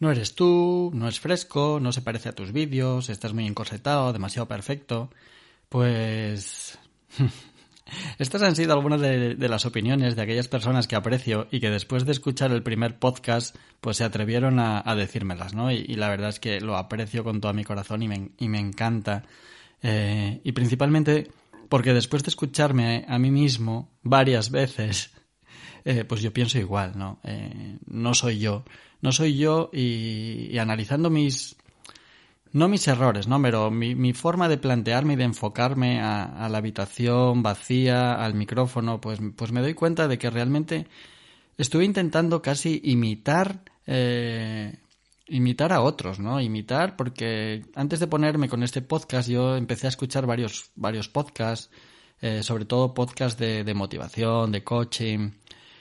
no eres tú, no es fresco, no se parece a tus vídeos, estás muy encorsetado, demasiado perfecto, pues... Estas han sido algunas de, las opiniones de aquellas personas que aprecio y que después de escuchar el primer podcast, pues se atrevieron a, decírmelas, ¿no? Y, la verdad es que lo aprecio con todo mi corazón y me, y me encanta. Eh, y principalmente porque después de escucharme a mí mismo varias veces, eh, pues yo pienso igual, ¿no? Eh, no soy yo. No soy yo y, analizando mis, no mis errores, ¿no? Pero mi, forma de plantearme y de enfocarme a, la habitación vacía, al micrófono, pues, pues me doy cuenta de que realmente estuve intentando casi imitar, eh, imitar a otros, ¿no? Imitar porque antes de ponerme con este podcast yo empecé a escuchar varios, varios podcasts, eh, sobre todo podcasts de, de motivación, de coaching,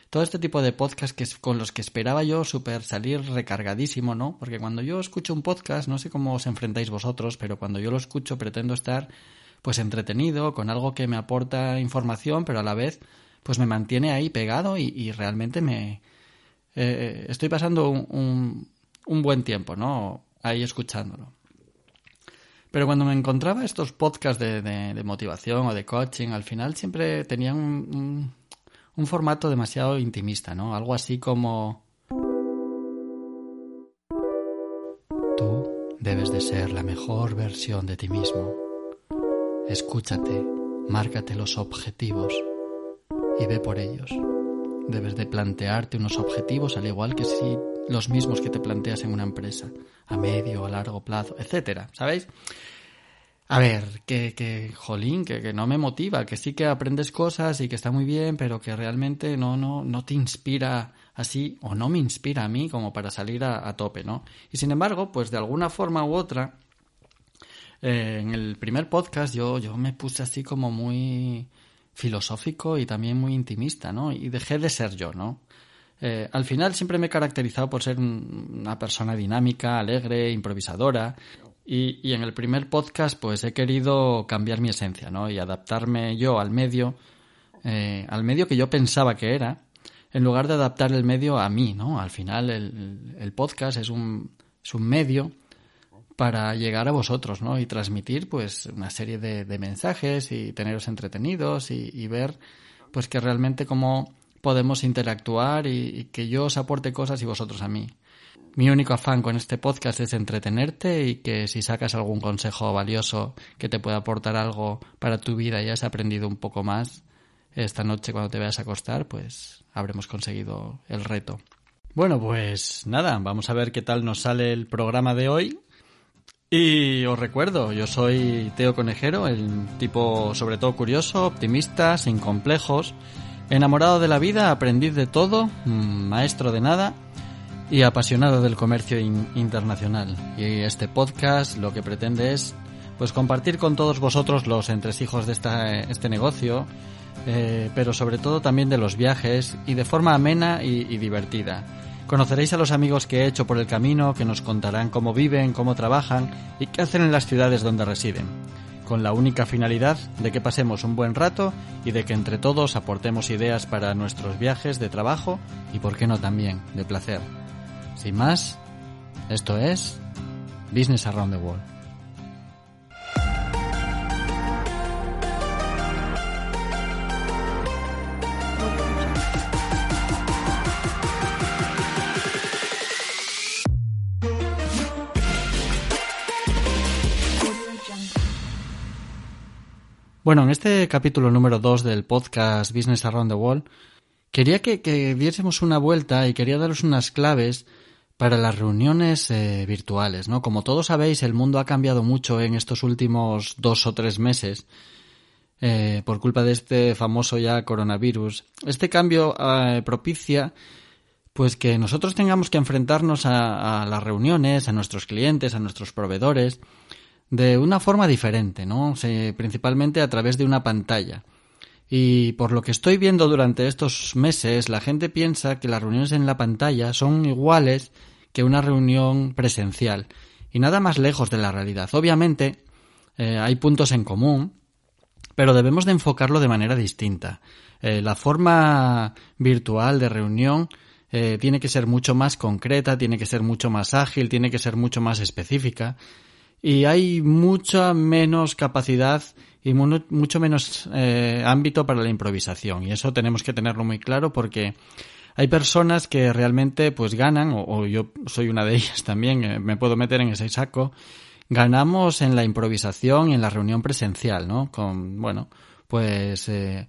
todo este tipo de podcast que con los que esperaba yo super salir recargadísimo, ¿no? Porque cuando yo escucho un podcast, no sé cómo os enfrentáis vosotros, pero cuando yo lo escucho pretendo estar pues entretenido, con algo que me aporta información, pero a la vez pues me mantiene ahí pegado y, realmente me eh, estoy pasando un, un, buen tiempo, ¿no? Ahí escuchándolo. Pero cuando me encontraba estos podcasts de, de, motivación o de coaching, al final siempre tenían un formato demasiado intimista, ¿no? Algo así como... Tú debes de ser la mejor versión de ti mismo. Escúchate, márcate los objetivos y ve por ellos. Debes de plantearte unos objetivos al igual que si los mismos que te planteas en una empresa, a medio, a largo plazo, etcétera, ¿sabéis? A ver, que, que jolín, que, que, no me motiva, que sí que aprendes cosas y que está muy bien, pero que realmente no, no, no te inspira así, o no me inspira a mí como para salir a, tope, ¿no? Y sin embargo, pues de alguna forma u otra, eh, en el primer podcast yo, yo me puse así como muy filosófico y también muy intimista, ¿no? Y dejé de ser yo, ¿no? Eh, al final siempre me he caracterizado por ser una persona dinámica, alegre, improvisadora, y, en el primer podcast, pues he querido cambiar mi esencia, ¿no? Y adaptarme yo al medio, eh, al medio que yo pensaba que era, en lugar de adaptar el medio a mí, ¿no? Al final el, podcast es un, es un medio para llegar a vosotros, ¿no? Y transmitir, pues, una serie de, mensajes y teneros entretenidos y, ver, pues, que realmente cómo podemos interactuar y que yo os aporte cosas y vosotros a mí. Mi único afán con este podcast es entretenerte y que si sacas algún consejo valioso que te pueda aportar algo para tu vida y has aprendido un poco más, esta noche cuando te vayas a acostar, pues habremos conseguido el reto. Bueno, pues nada, vamos a ver qué tal nos sale el programa de hoy. Y os recuerdo, yo soy Teo Conejero, el tipo sobre todo curioso, optimista, sin complejos, enamorado de la vida, aprendiz de todo, mm, maestro de nada y apasionado del comercio internacional. Y este podcast lo que pretende es pues compartir con todos vosotros los entresijos de esta, este negocio, eh, pero sobre todo también de los viajes y de forma amena y, y divertida. Conoceréis a los amigos que he hecho por el camino, que nos contarán cómo viven, cómo trabajan y qué hacen en las ciudades donde residen, con la única finalidad de que pasemos un buen rato y de que entre todos aportemos ideas para nuestros viajes de trabajo y, por qué no también, de placer. Sin más, esto es Business Around the World. Bueno, en este capítulo número 2 del podcast Business Around the World, quería que, que, diésemos una vuelta y quería daros unas claves para las reuniones eh, virtuales, ¿no? Como todos sabéis, el mundo ha cambiado mucho en estos últimos dos o tres meses eh, por culpa de este famoso ya coronavirus. Este cambio eh, propicia pues que nosotros tengamos que enfrentarnos a, las reuniones, a nuestros clientes, a nuestros proveedores, de una forma diferente, ¿no? principalmente a través de una pantalla. Y por lo que estoy viendo durante estos meses, la gente piensa que las reuniones en la pantalla son iguales que una reunión presencial. Y nada más lejos de la realidad. Obviamente, eh, hay puntos en común, pero debemos de enfocarlo de manera distinta. Eh, la forma virtual de reunión eh, tiene que ser mucho más concreta, tiene que ser mucho más ágil, tiene que ser mucho más específica y hay mucha menos capacidad y mucho menos eh, ámbito para la improvisación. Y eso tenemos que tenerlo muy claro porque hay personas que realmente pues ganan o, yo soy una de ellas también eh, me puedo meter en ese saco. Ganamos en la improvisación y en la reunión presencial no con bueno pues eh,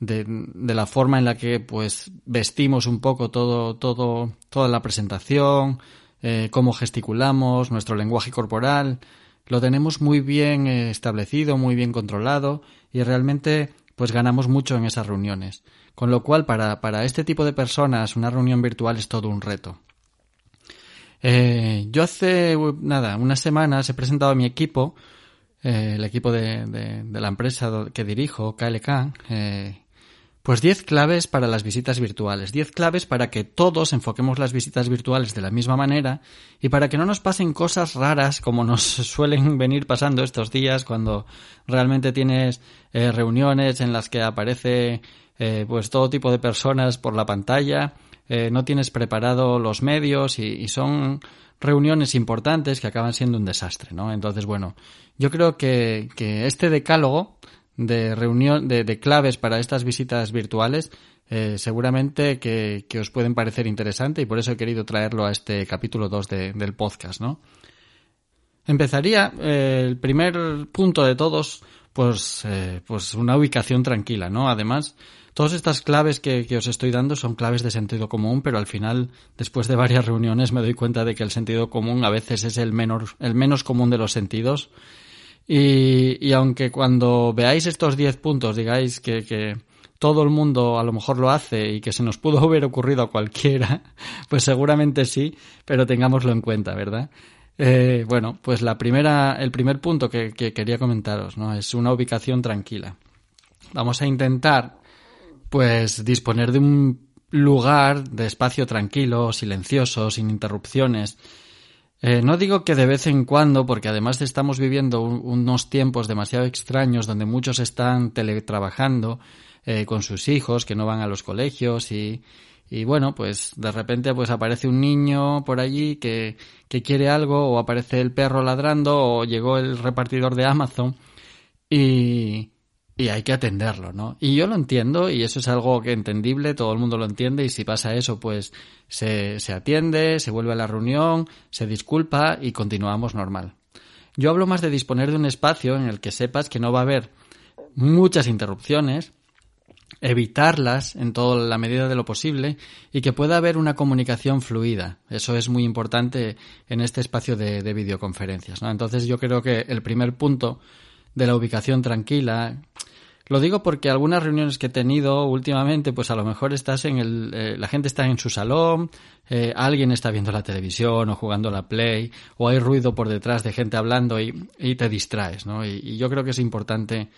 de, de, la forma en la que pues vestimos un poco todo todo toda la presentación eh, cómo gesticulamos nuestro lenguaje corporal. Lo tenemos muy bien eh, establecido muy bien controlado y realmente pues ganamos mucho en esas reuniones. Con lo cual para, para este tipo de personas una reunión virtual es todo un reto. Eh, yo hace nada unas semanas he presentado a mi equipo eh, el equipo de, de, de, la empresa que dirijo, KLK, eh, pues 10 claves para las visitas virtuales, 10 claves para que todos enfoquemos las visitas virtuales de la misma manera y para que no nos pasen cosas raras como nos suelen venir pasando estos días cuando realmente tienes eh, reuniones en las que aparece eh, pues todo tipo de personas por la pantalla, eh, no tienes preparado los medios y, y son reuniones importantes que acaban siendo un desastre, ¿no? Entonces, bueno, yo creo que, que este decálogo de reunión, de, de, claves para estas visitas virtuales, eh, seguramente que, que, os pueden parecer interesante y por eso he querido traerlo a este capítulo 2 de, del podcast, ¿no? Empezaría eh, el primer punto de todos, pues, eh, pues una ubicación tranquila, ¿no? Además, Todas estas claves que, que, os estoy dando son claves de sentido común, pero al final, después de varias reuniones, me doy cuenta de que el sentido común a veces es el, menor, el menos común de los sentidos. Y, y aunque cuando veáis estos 10 puntos digáis que, que, todo el mundo a lo mejor lo hace y que se nos pudo haber ocurrido a cualquiera, pues seguramente sí, pero tengámoslo en cuenta, ¿verdad? Eh, bueno, pues la primera, el primer punto que, que quería comentaros, ¿no? Es una ubicación tranquila. Vamos a intentar pues disponer de un lugar de espacio tranquilo, silencioso, sin interrupciones. Eh, no digo que de vez en cuando, porque además estamos viviendo un, unos tiempos demasiado extraños donde muchos están teletrabajando eh, con sus hijos que no van a los colegios y, y bueno, pues de repente pues aparece un niño por allí que, que quiere algo o aparece el perro ladrando o llegó el repartidor de Amazon y, y hay que atenderlo, ¿no? Y yo lo entiendo y eso es algo que entendible, todo el mundo lo entiende y si pasa eso, pues se, se atiende, se vuelve a la reunión, se disculpa y continuamos normal. Yo hablo más de disponer de un espacio en el que sepas que no va a haber muchas interrupciones, evitarlas en toda la medida de lo posible y que pueda haber una comunicación fluida. Eso es muy importante en este espacio de, de videoconferencias, ¿no? Entonces yo creo que el primer punto de la ubicación tranquila, lo digo porque algunas reuniones que he tenido últimamente, pues a lo mejor estás en el, eh, la gente está en su salón, eh, alguien está viendo la televisión o jugando la play, o hay ruido por detrás de gente hablando y, te distraes, ¿no? Y, y, yo creo que es importante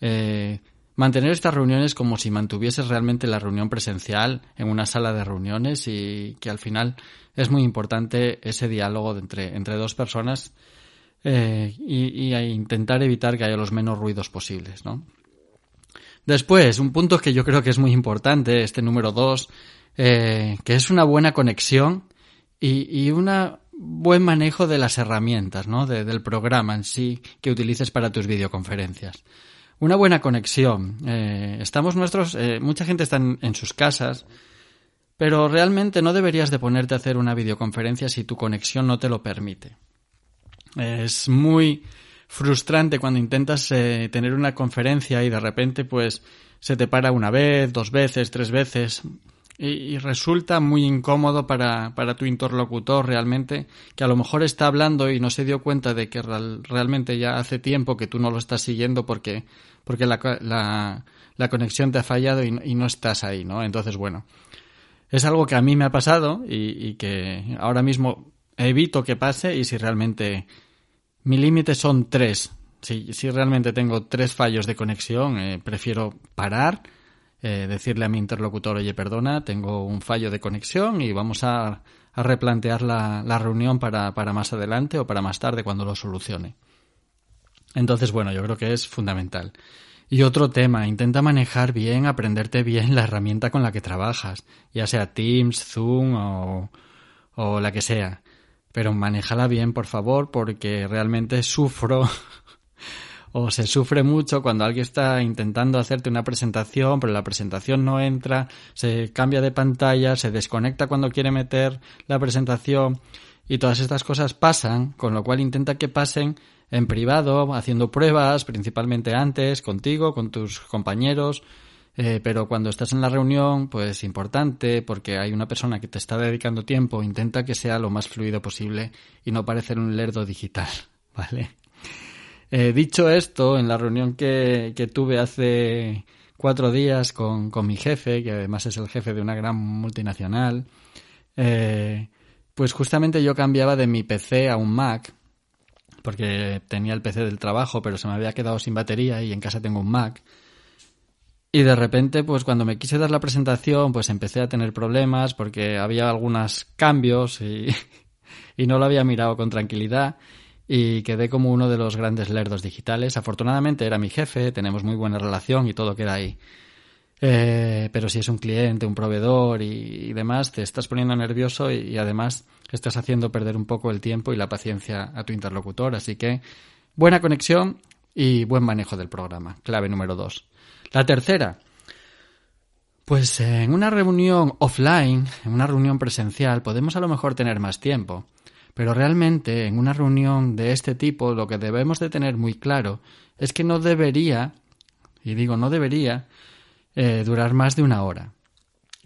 eh, mantener estas reuniones como si mantuvieses realmente la reunión presencial en una sala de reuniones y que al final es muy importante ese diálogo entre, entre dos personas eh, y, y intentar evitar que haya los menos ruidos posibles, ¿no? Después, un punto que yo creo que es muy importante, este número dos, eh, que es una buena conexión y, un buen manejo de las herramientas, ¿no? De, del programa en sí que utilices para tus videoconferencias. Una buena conexión. Eh, estamos nuestros, eh, mucha gente está en, en sus casas, pero realmente no deberías de ponerte a hacer una videoconferencia si tu conexión no te lo permite. Es muy frustrante cuando intentas eh, tener una conferencia y de repente pues se te para una vez, dos veces, tres veces y, resulta muy incómodo para, para, tu interlocutor realmente que a lo mejor está hablando y no se dio cuenta de que real, realmente ya hace tiempo que tú no lo estás siguiendo porque, porque la, la, la conexión te ha fallado y, y, no estás ahí, ¿no? Entonces, bueno, es algo que a mí me ha pasado y, y que ahora mismo evito que pase y si realmente mi límite son tres. Si, si, realmente tengo tres fallos de conexión, eh, prefiero parar, eh, decirle a mi interlocutor, oye, perdona, tengo un fallo de conexión y vamos a, a replantear la, la reunión para, para, más adelante o para más tarde cuando lo solucione. Entonces, bueno, yo creo que es fundamental. Y otro tema, intenta manejar bien, aprenderte bien la herramienta con la que trabajas, ya sea Teams, Zoom o, o la que sea. Pero manéjala bien, por favor, porque realmente sufro o se sufre mucho cuando alguien está intentando hacerte una presentación, pero la presentación no entra, se cambia de pantalla, se desconecta cuando quiere meter la presentación y todas estas cosas pasan, con lo cual intenta que pasen en privado, haciendo pruebas, principalmente antes, contigo, con tus compañeros, eh, pero cuando estás en la reunión, pues importante, porque hay una persona que te está dedicando tiempo, intenta que sea lo más fluido posible y no parecer un lerdo digital, ¿vale? Eh, dicho esto, en la reunión que, que tuve hace cuatro días con, con, mi jefe, que además es el jefe de una gran multinacional, eh, pues justamente yo cambiaba de mi PC a un Mac porque tenía el PC del trabajo, pero se me había quedado sin batería y en casa tengo un Mac. Y de repente, pues cuando me quise dar la presentación, pues empecé a tener problemas porque había algunos cambios y, y no lo había mirado con tranquilidad y quedé como uno de los grandes lerdos digitales. Afortunadamente era mi jefe, tenemos muy buena relación y todo queda ahí. Eh, pero si es un cliente, un proveedor y, demás, te estás poniendo nervioso y, además estás haciendo perder un poco el tiempo y la paciencia a tu interlocutor. Así que buena conexión y buen manejo del programa. Clave número dos. La tercera. Pues en una reunión offline, en una reunión presencial, podemos a lo mejor tener más tiempo. Pero realmente en una reunión de este tipo lo que debemos de tener muy claro es que no debería, y digo no debería, eh, durar más de una hora.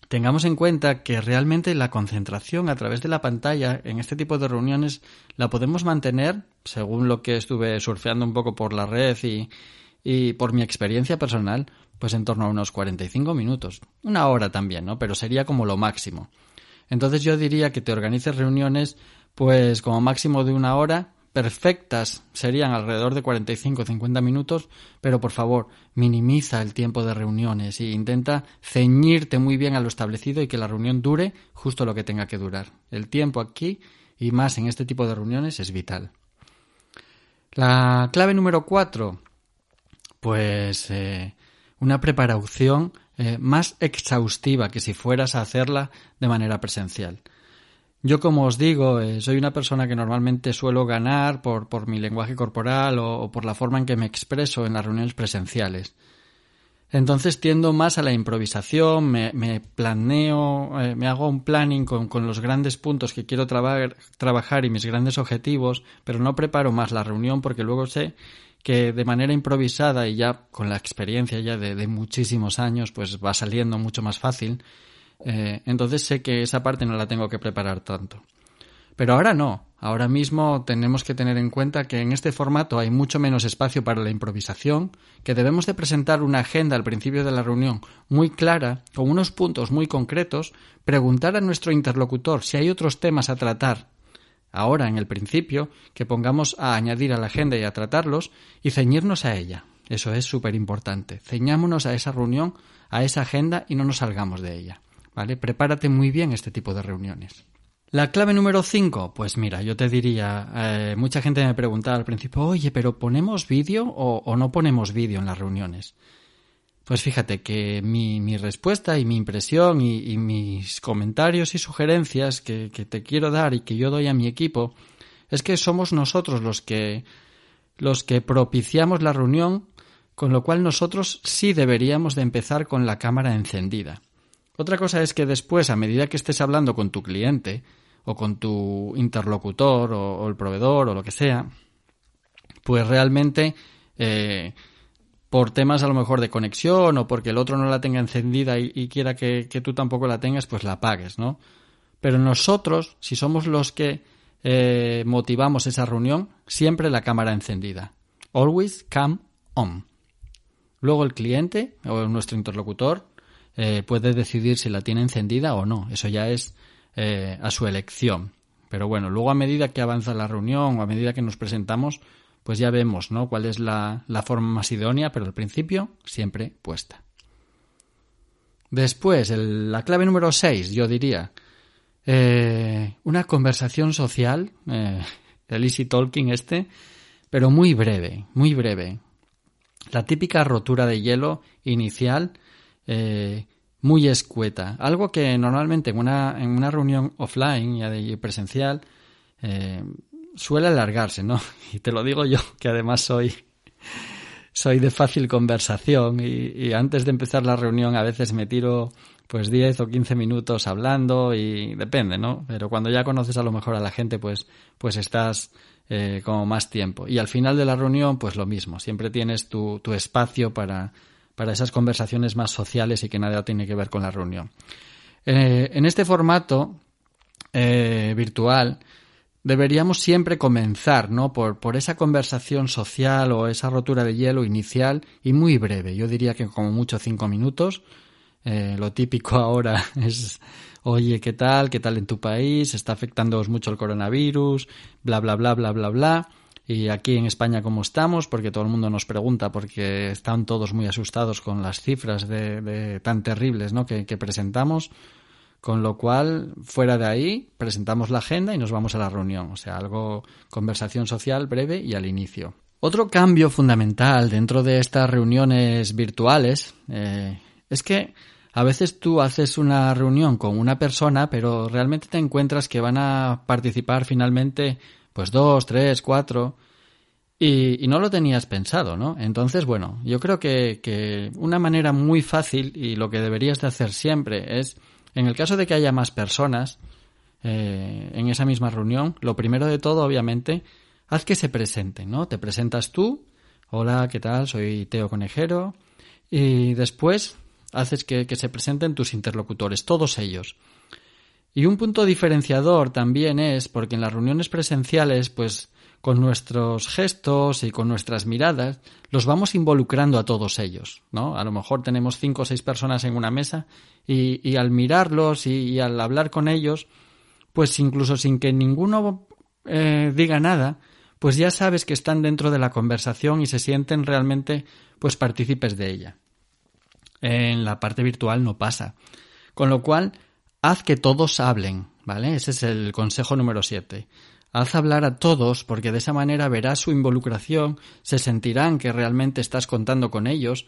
Tengamos en cuenta que realmente la concentración a través de la pantalla en este tipo de reuniones la podemos mantener, según lo que estuve surfeando un poco por la red y, y por mi experiencia personal, pues en torno a unos 45 minutos. Una hora también, ¿no? Pero sería como lo máximo. Entonces yo diría que te organices reuniones pues como máximo de una hora perfectas serían alrededor de 45 o 50 minutos, pero por favor, minimiza el tiempo de reuniones e intenta ceñirte muy bien a lo establecido y que la reunión dure justo lo que tenga que durar. El tiempo aquí y más en este tipo de reuniones es vital. La clave número cuatro, pues eh, una preparación eh, más exhaustiva que si fueras a hacerla de manera presencial. Yo, como os digo, eh, soy una persona que normalmente suelo ganar por, por mi lenguaje corporal o, por la forma en que me expreso en las reuniones presenciales. Entonces tiendo más a la improvisación, me, planeo, eh, me hago un planning con, con, los grandes puntos que quiero trabajar y mis grandes objetivos, pero no preparo más la reunión porque luego sé que de manera improvisada y ya con la experiencia ya de, de muchísimos años, pues va saliendo mucho más fácil eh, entonces sé que esa parte no la tengo que preparar tanto. Pero ahora no. Ahora mismo tenemos que tener en cuenta que en este formato hay mucho menos espacio para la improvisación, que debemos de presentar una agenda al principio de la reunión muy clara, con unos puntos muy concretos, preguntar a nuestro interlocutor si hay otros temas a tratar ahora en el principio, que pongamos a añadir a la agenda y a tratarlos, y ceñirnos a ella. Eso es súper importante. Ceñámonos a esa reunión, a esa agenda y no nos salgamos de ella. ¿vale? Prepárate muy bien este tipo de reuniones. La clave número 5, pues mira, yo te diría, eh, mucha gente me preguntaba al principio, oye, pero ¿ponemos vídeo o, no ponemos vídeo en las reuniones? Pues fíjate que mi, respuesta y mi impresión y, mis comentarios y sugerencias que, que, te quiero dar y que yo doy a mi equipo es que somos nosotros los que, los que propiciamos la reunión, con lo cual nosotros sí deberíamos de empezar con la cámara encendida. Otra cosa es que después, a medida que estés hablando con tu cliente o con tu interlocutor o, el proveedor o lo que sea, pues realmente eh, por temas a lo mejor de conexión o porque el otro no la tenga encendida y, quiera que, tú tampoco la tengas, pues la apagues, ¿no? Pero nosotros, si somos los que eh, motivamos esa reunión, siempre la cámara encendida. Always cam on. Luego el cliente o nuestro interlocutor eh, puede decidir si la tiene encendida o no. Eso ya es eh, a su elección. Pero bueno, luego a medida que avanza la reunión o a medida que nos presentamos, pues ya vemos ¿no? cuál es la, forma más idónea, pero al principio siempre puesta. Después, la clave número 6, yo diría, eh, una conversación social, el easy talking este, pero muy breve, muy breve. La típica rotura de hielo inicial eh, muy escueta. Algo que normalmente en una, en una reunión offline y presencial eh, suele alargarse, ¿no? Y te lo digo yo, que además soy, soy de fácil conversación y, y antes de empezar la reunión a veces me tiro pues 10 o 15 minutos hablando y depende, ¿no? Pero cuando ya conoces a lo mejor a la gente, pues, pues estás eh, como más tiempo. Y al final de la reunión, pues lo mismo. Siempre tienes tu, tu espacio para, para esas conversaciones más sociales y que nada tiene que ver con la reunión. Eh, en este formato eh, virtual, deberíamos siempre comenzar, ¿no? Por, por esa conversación social o esa rotura de hielo inicial y muy breve. Yo diría que como mucho cinco minutos eh, lo típico ahora es, oye, ¿qué tal? ¿Qué tal en tu país? ¿Está afectándoos mucho el coronavirus? Bla, bla, bla, bla, bla, bla. Y aquí en España, ¿cómo estamos? Porque todo el mundo nos pregunta, porque están todos muy asustados con las cifras de, tan terribles ¿no? que, que presentamos. Con lo cual, fuera de ahí, presentamos la agenda y nos vamos a la reunión. O sea, algo, conversación social breve y al inicio. Otro cambio fundamental dentro de estas reuniones virtuales eh, es que a veces tú haces una reunión con una persona, pero realmente te encuentras que van a participar finalmente pues dos, tres, cuatro, y, no lo tenías pensado, ¿no? Entonces, bueno, yo creo que, una manera muy fácil y lo que deberías de hacer siempre es, en el caso de que haya más personas eh, en esa misma reunión, lo primero de todo, obviamente, haz que se presenten, ¿no? Te presentas tú, hola, ¿qué tal? Soy Teo Conejero, y después haces que, se presenten tus interlocutores, todos ellos. Y un punto diferenciador también es porque en las reuniones presenciales, pues con nuestros gestos y con nuestras miradas, los vamos involucrando a todos ellos, ¿no? A lo mejor tenemos cinco o seis personas en una mesa y, al mirarlos y, al hablar con ellos, pues incluso sin que ninguno eh, diga nada, pues ya sabes que están dentro de la conversación y se sienten realmente pues partícipes de ella en la parte virtual no pasa. Con lo cual, haz que todos hablen, ¿vale? Ese es el consejo número 7. Haz hablar a todos porque de esa manera verás su involucración, se sentirán que realmente estás contando con ellos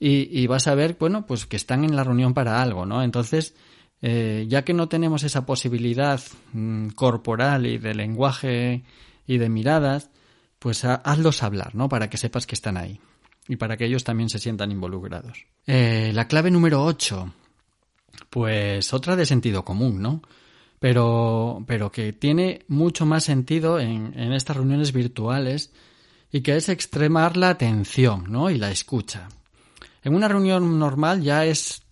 y, vas a ver, bueno, pues que están en la reunión para algo, ¿no? Entonces, eh, ya que no tenemos esa posibilidad mm, corporal y de lenguaje y de miradas, pues hazlos hablar, ¿no? Para que sepas que están ahí y para que ellos también se sientan involucrados. Eh, la clave número 8, pues otra de sentido común, ¿no? Pero, pero que tiene mucho más sentido en, en estas reuniones virtuales y que es extremar la atención, ¿no? Y la escucha. En una reunión normal ya es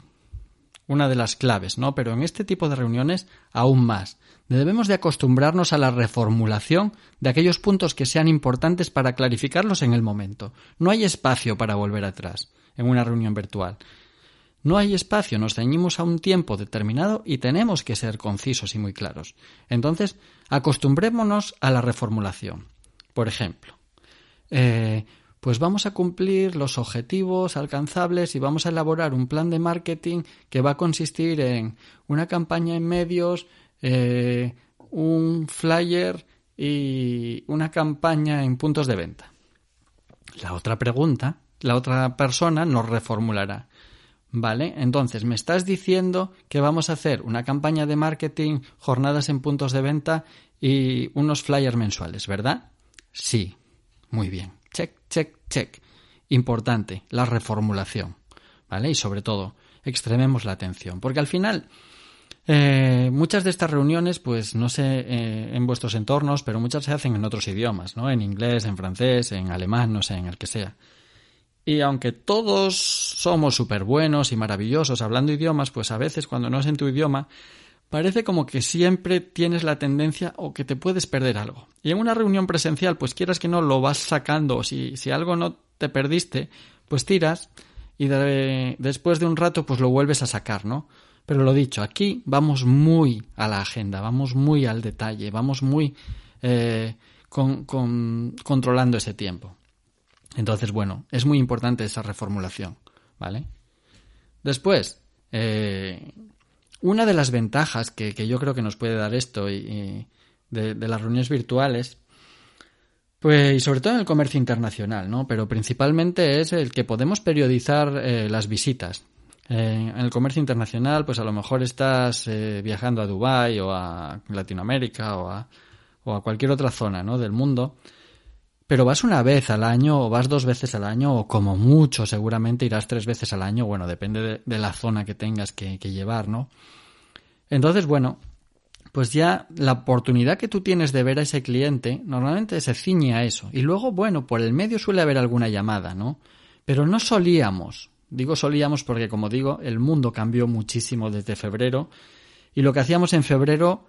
una de las claves, ¿no? Pero en este tipo de reuniones aún más. Debemos de acostumbrarnos a la reformulación de aquellos puntos que sean importantes para clarificarlos en el momento. No hay espacio para volver atrás en una reunión virtual. No hay espacio, nos ceñimos a un tiempo determinado y tenemos que ser concisos y muy claros. Entonces, acostumbrémonos a la reformulación. Por ejemplo, eh, pues vamos a cumplir los objetivos alcanzables y vamos a elaborar un plan de marketing que va a consistir en una campaña en medios, eh, un flyer y una campaña en puntos de venta. La otra pregunta, la otra persona nos reformulará. Vale, entonces me estás diciendo que vamos a hacer una campaña de marketing, jornadas en puntos de venta y unos flyers mensuales, ¿verdad? Sí, muy bien. Check, check, check. Importante, la reformulación. ¿Vale? Y sobre todo, extrememos la atención. Porque al final, eh, muchas de estas reuniones, pues no sé eh, en vuestros entornos, pero muchas se hacen en otros idiomas, ¿no? En inglés, en francés, en alemán, no sé, en el que sea. Y aunque todos somos súper buenos y maravillosos hablando idiomas, pues a veces cuando no es en tu idioma, parece como que siempre tienes la tendencia o que te puedes perder algo. Y en una reunión presencial, pues quieras que no, lo vas sacando. Si, si algo no te perdiste, pues tiras y después de un rato, pues lo vuelves a sacar, ¿no? Pero lo dicho, aquí vamos muy a la agenda, vamos muy al detalle, vamos muy eh, con, controlando ese tiempo. Entonces, bueno, es muy importante esa reformulación, ¿vale? Después, eh, una de las ventajas que, yo creo que nos puede dar esto y, de, las reuniones virtuales, Pues, y sobre todo en el comercio internacional, ¿no? Pero principalmente es el que podemos periodizar eh, las visitas. Eh, en el comercio internacional, pues a lo mejor estás eh, viajando a Dubái o a Latinoamérica o a, o a cualquier otra zona, ¿no? Del mundo. Pero vas una vez al año o vas dos veces al año o como mucho seguramente irás tres veces al año. Bueno, depende de, la zona que tengas que, que llevar, ¿no? Entonces, bueno, pues ya la oportunidad que tú tienes de ver a ese cliente normalmente se ciñe a eso. Y luego, bueno, por el medio suele haber alguna llamada, ¿no? Pero no solíamos. Digo solíamos porque, como digo, el mundo cambió muchísimo desde febrero. Y lo que hacíamos en febrero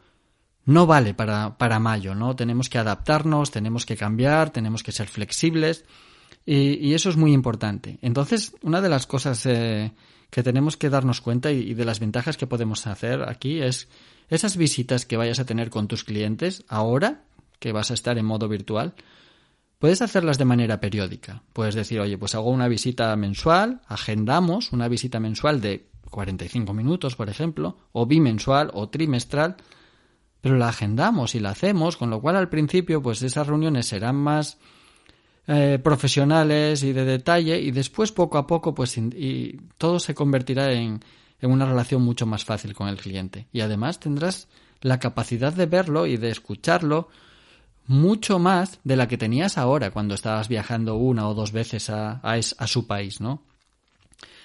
no vale para, para mayo, ¿no? Tenemos que adaptarnos, tenemos que cambiar, tenemos que ser flexibles. Y, eso es muy importante. Entonces, una de las cosas eh, que tenemos que darnos cuenta y de las ventajas que podemos hacer aquí es esas visitas que vayas a tener con tus clientes ahora, que vas a estar en modo virtual, puedes hacerlas de manera periódica. Puedes decir, oye, pues hago una visita mensual, agendamos una visita mensual de 45 minutos, por ejemplo, o bimensual o trimestral, pero la agendamos y la hacemos, con lo cual al principio, pues esas reuniones serán más eh, profesionales y de detalle, y después poco a poco, pues y todo se convertirá en, en una relación mucho más fácil con el cliente. Y además tendrás la capacidad de verlo y de escucharlo mucho más de la que tenías ahora cuando estabas viajando una o dos veces a, a, su país, ¿no?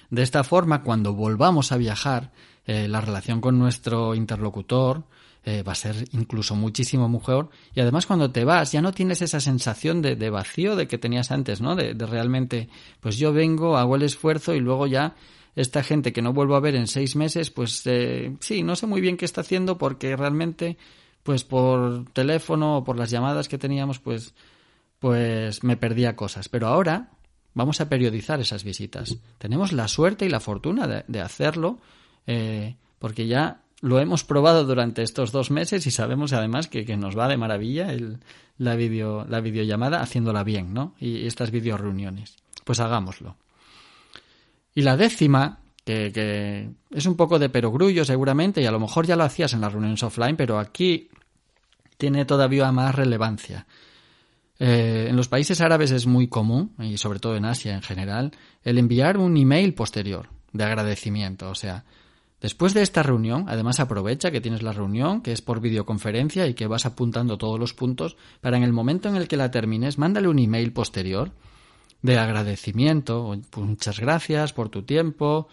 De esta forma, cuando volvamos a viajar, eh, la relación con nuestro interlocutor eh, va a ser incluso muchísimo mejor. Y además, cuando te vas, ya no tienes esa sensación de, de vacío de que tenías antes, ¿no? De, de, realmente, pues yo vengo, hago el esfuerzo y luego ya esta gente que no vuelvo a ver en seis meses, pues eh, sí, no sé muy bien qué está haciendo porque realmente, pues por teléfono o por las llamadas que teníamos, pues, pues me perdía cosas. Pero ahora vamos a periodizar esas visitas. Tenemos la suerte y la fortuna de, hacerlo eh, porque ya lo hemos probado durante estos dos meses y sabemos además que, que nos va de maravilla el, la, video, la videollamada haciéndola bien, ¿no? Y estas video reuniones. Pues hagámoslo. Y la décima, que, es un poco de perogrullo seguramente, y a lo mejor ya lo hacías en las reuniones offline, pero aquí tiene todavía más relevancia. Eh, en los países árabes es muy común, y sobre todo en Asia en general, el enviar un email posterior de agradecimiento. O sea, después de esta reunión, además aprovecha que tienes la reunión, que es por videoconferencia y que vas apuntando todos los puntos, para en el momento en el que la termines, mándale un email posterior de agradecimiento, pues muchas gracias por tu tiempo,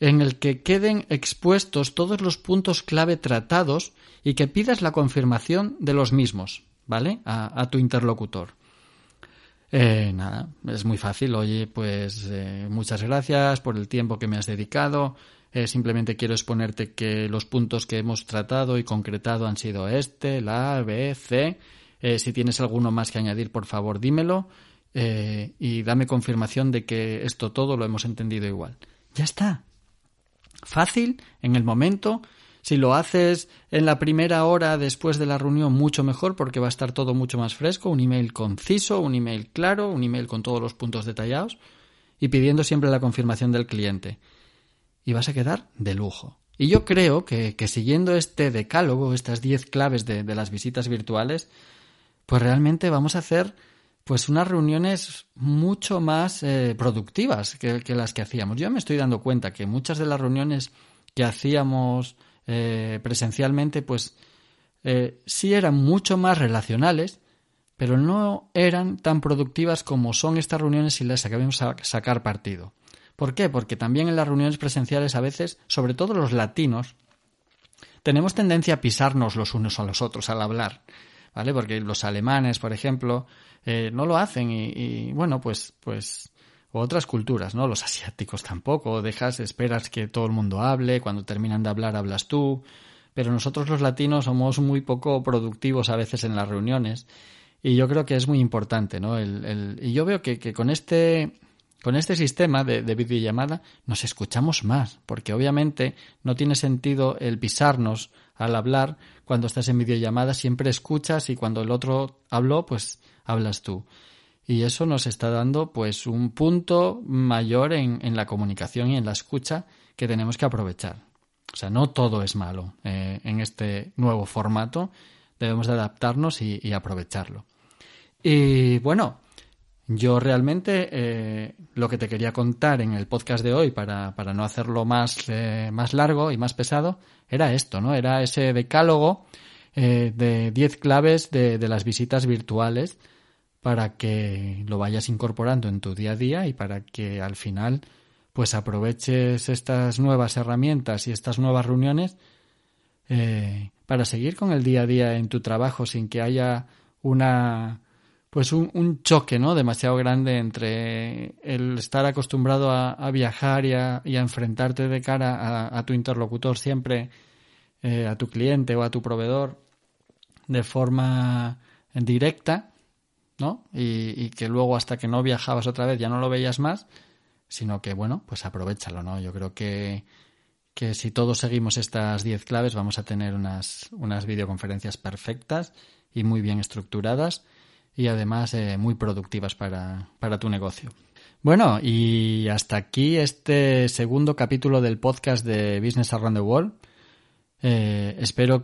en el que queden expuestos todos los puntos clave tratados y que pidas la confirmación de los mismos, ¿vale? A, tu interlocutor. Eh, nada, es muy fácil. Oye, pues eh, muchas gracias por el tiempo que me has dedicado. Eh, simplemente quiero exponerte que los puntos que hemos tratado y concretado han sido este, la B, C. si tienes alguno más que añadir, por favor, dímelo. Eh, y dame confirmación de que esto todo lo hemos entendido igual. Ya está. Fácil, en el momento. Si lo haces en la primera hora después de la reunión, mucho mejor porque va a estar todo mucho más fresco. Un email conciso, un email claro, un email con todos los puntos detallados y pidiendo siempre la confirmación del cliente. Y vas a quedar de lujo. Y yo creo que, siguiendo este decálogo, estas 10 claves de, las visitas virtuales, pues realmente vamos a hacer pues unas reuniones mucho más eh, productivas que, las que hacíamos. Yo me estoy dando cuenta que muchas de las reuniones que hacíamos eh, presencialmente, pues eh, sí eran mucho más relacionales, pero no eran tan productivas como son estas reuniones si las sabemos sacar partido. ¿Por qué? Porque también en las reuniones presenciales a veces, sobre todo los latinos, tenemos tendencia a pisarnos los unos a los otros al hablar, ¿vale? Porque los alemanes, por ejemplo, eh, no lo hacen y, bueno, pues, pues, otras culturas, ¿no? Los asiáticos tampoco, dejas, esperas que todo el mundo hable, cuando terminan de hablar hablas tú, pero nosotros los latinos somos muy poco productivos a veces en las reuniones y yo creo que es muy importante, ¿no? El, el, y yo veo que, que con este con este sistema de, de, videollamada nos escuchamos más, porque obviamente no tiene sentido el pisarnos al hablar cuando estás en videollamada, siempre escuchas y cuando el otro habló, pues hablas tú. Y eso nos está dando pues un punto mayor en, la comunicación y en la escucha que tenemos que aprovechar. O sea, no todo es malo eh, en este nuevo formato, debemos de adaptarnos y, aprovecharlo. Y bueno, yo realmente eh, lo que te quería contar en el podcast de hoy, para, para no hacerlo más, eh, más largo y más pesado, era esto, ¿no? Era ese decálogo eh, de 10 claves de, de las visitas virtuales para que lo vayas incorporando en tu día a día y para que al final pues aproveches estas nuevas herramientas y estas nuevas reuniones eh, para seguir con el día a día en tu trabajo sin que haya una pues un, un, choque no demasiado grande entre el estar acostumbrado a, viajar y a, y a, enfrentarte de cara a, a tu interlocutor siempre eh, a tu cliente o a tu proveedor de forma directa no y, y, que luego hasta que no viajabas otra vez ya no lo veías más sino que bueno pues aprovechalo no yo creo que que si todos seguimos estas 10 claves vamos a tener unas, unas videoconferencias perfectas y muy bien estructuradas y además eh, muy productivas para, para tu negocio. Bueno, y hasta aquí este segundo capítulo del podcast de Business Around the World. Eh, espero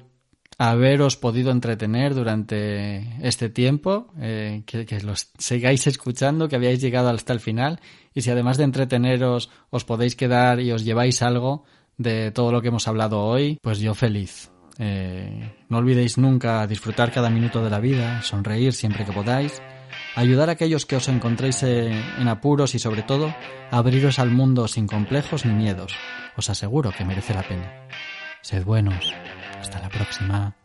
haberos podido entretener durante este tiempo, eh, que, que, los sigáis escuchando, que habéis llegado hasta el final y si además de entreteneros os podéis quedar y os lleváis algo de todo lo que hemos hablado hoy, pues yo feliz. Eh, no olvidéis nunca disfrutar cada minuto de la vida, sonreír siempre que podáis, ayudar a aquellos que os encontréis eh, en apuros y sobre todo abriros al mundo sin complejos ni miedos. Os aseguro que merece la pena. Sed buenos. Hasta la próxima.